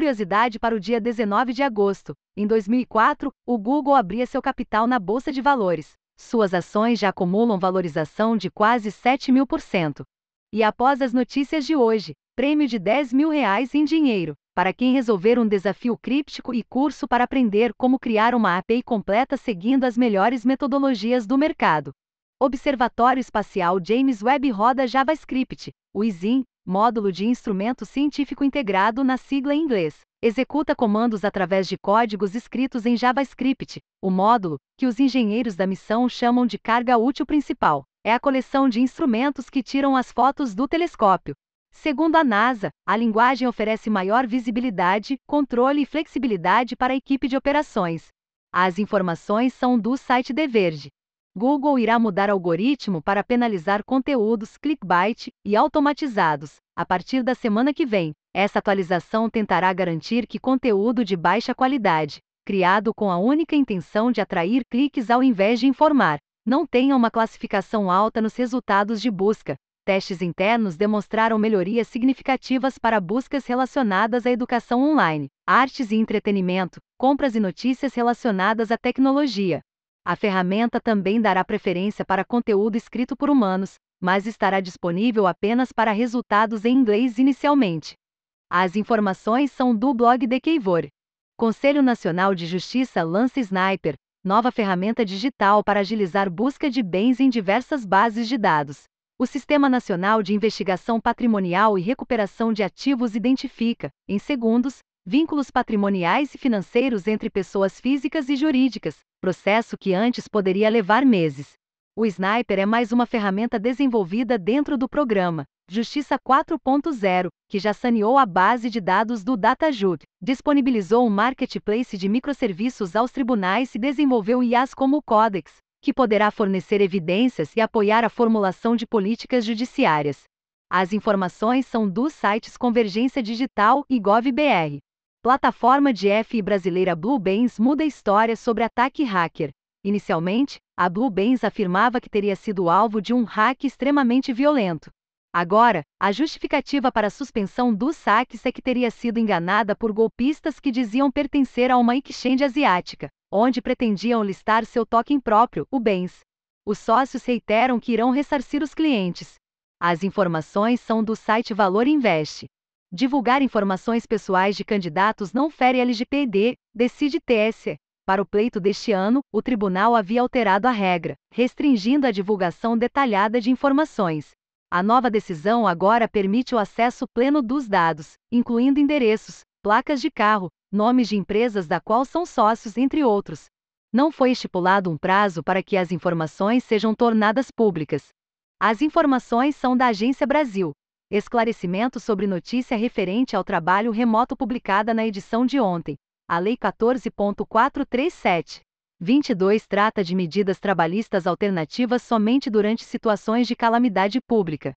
curiosidade para o dia 19 de agosto. Em 2004, o Google abria seu capital na Bolsa de Valores. Suas ações já acumulam valorização de quase 7 mil por cento. E após as notícias de hoje, prêmio de 10 mil reais em dinheiro, para quem resolver um desafio críptico e curso para aprender como criar uma API completa seguindo as melhores metodologias do mercado. Observatório Espacial James Webb roda JavaScript, o ISIN, módulo de instrumento científico integrado na sigla em inglês. Executa comandos através de códigos escritos em JavaScript. O módulo, que os engenheiros da missão chamam de carga útil principal, é a coleção de instrumentos que tiram as fotos do telescópio. Segundo a NASA, a linguagem oferece maior visibilidade, controle e flexibilidade para a equipe de operações. As informações são do site The Verge. Google irá mudar algoritmo para penalizar conteúdos clickbait e automatizados. A partir da semana que vem, essa atualização tentará garantir que conteúdo de baixa qualidade, criado com a única intenção de atrair cliques ao invés de informar, não tenha uma classificação alta nos resultados de busca. Testes internos demonstraram melhorias significativas para buscas relacionadas à educação online, artes e entretenimento, compras e notícias relacionadas à tecnologia. A ferramenta também dará preferência para conteúdo escrito por humanos, mas estará disponível apenas para resultados em inglês inicialmente. As informações são do blog de Keivor. Conselho Nacional de Justiça lança Sniper, nova ferramenta digital para agilizar busca de bens em diversas bases de dados. O Sistema Nacional de Investigação Patrimonial e Recuperação de Ativos identifica, em segundos, vínculos patrimoniais e financeiros entre pessoas físicas e jurídicas, processo que antes poderia levar meses. O Sniper é mais uma ferramenta desenvolvida dentro do programa Justiça 4.0, que já saneou a base de dados do DataJud, disponibilizou um marketplace de microserviços aos tribunais e desenvolveu IAs como o Codex, que poderá fornecer evidências e apoiar a formulação de políticas judiciárias. As informações são dos sites Convergência Digital e GovBR. Plataforma de FI brasileira Bluebeans muda história sobre ataque hacker. Inicialmente, a Bluebeans afirmava que teria sido alvo de um hack extremamente violento. Agora, a justificativa para a suspensão dos saques é que teria sido enganada por golpistas que diziam pertencer a uma exchange asiática, onde pretendiam listar seu token próprio, o BENS. Os sócios reiteram que irão ressarcir os clientes. As informações são do site Valor Invest. Divulgar informações pessoais de candidatos não fere LGPD, decide TSE. Para o pleito deste ano, o tribunal havia alterado a regra, restringindo a divulgação detalhada de informações. A nova decisão agora permite o acesso pleno dos dados, incluindo endereços, placas de carro, nomes de empresas da qual são sócios, entre outros. Não foi estipulado um prazo para que as informações sejam tornadas públicas. As informações são da Agência Brasil, Esclarecimento sobre notícia referente ao trabalho remoto publicada na edição de ontem. A Lei 14.437. 22 trata de medidas trabalhistas alternativas somente durante situações de calamidade pública.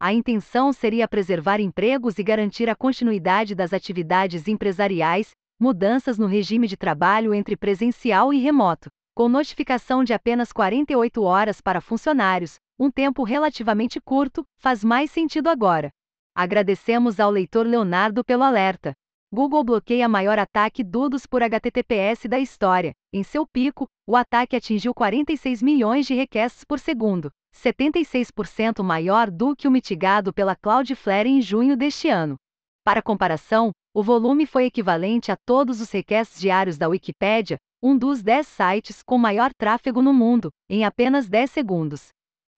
A intenção seria preservar empregos e garantir a continuidade das atividades empresariais, mudanças no regime de trabalho entre presencial e remoto, com notificação de apenas 48 horas para funcionários, um tempo relativamente curto, faz mais sentido agora. Agradecemos ao leitor Leonardo pelo alerta. Google bloqueia maior ataque dudos por HTTPS da história. Em seu pico, o ataque atingiu 46 milhões de requests por segundo, 76% maior do que o mitigado pela Cloudflare em junho deste ano. Para comparação, o volume foi equivalente a todos os requests diários da Wikipedia, um dos 10 sites com maior tráfego no mundo, em apenas 10 segundos.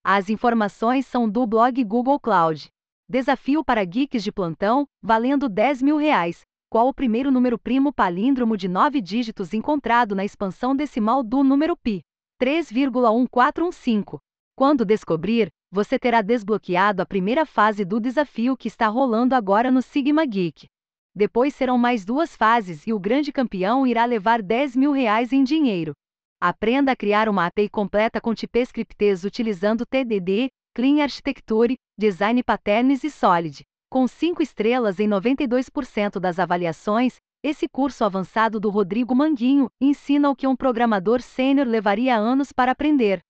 As informações são do blog Google Cloud. Desafio para geeks de plantão, valendo 10 mil reais. Qual o primeiro número primo palíndromo de 9 dígitos encontrado na expansão decimal do número pi? 3,1415. Quando descobrir, você terá desbloqueado a primeira fase do desafio que está rolando agora no Sigma Geek. Depois serão mais duas fases e o grande campeão irá levar 10 mil reais em dinheiro. Aprenda a criar uma API completa com TypeScript utilizando TDD, Clean Architecture, Design Patterns e Solid. Com 5 estrelas em 92% das avaliações, esse curso avançado do Rodrigo Manguinho ensina o que um programador sênior levaria anos para aprender.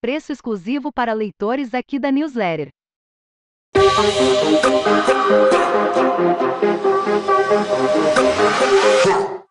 Preço exclusivo para leitores aqui da newsletter. Yeah.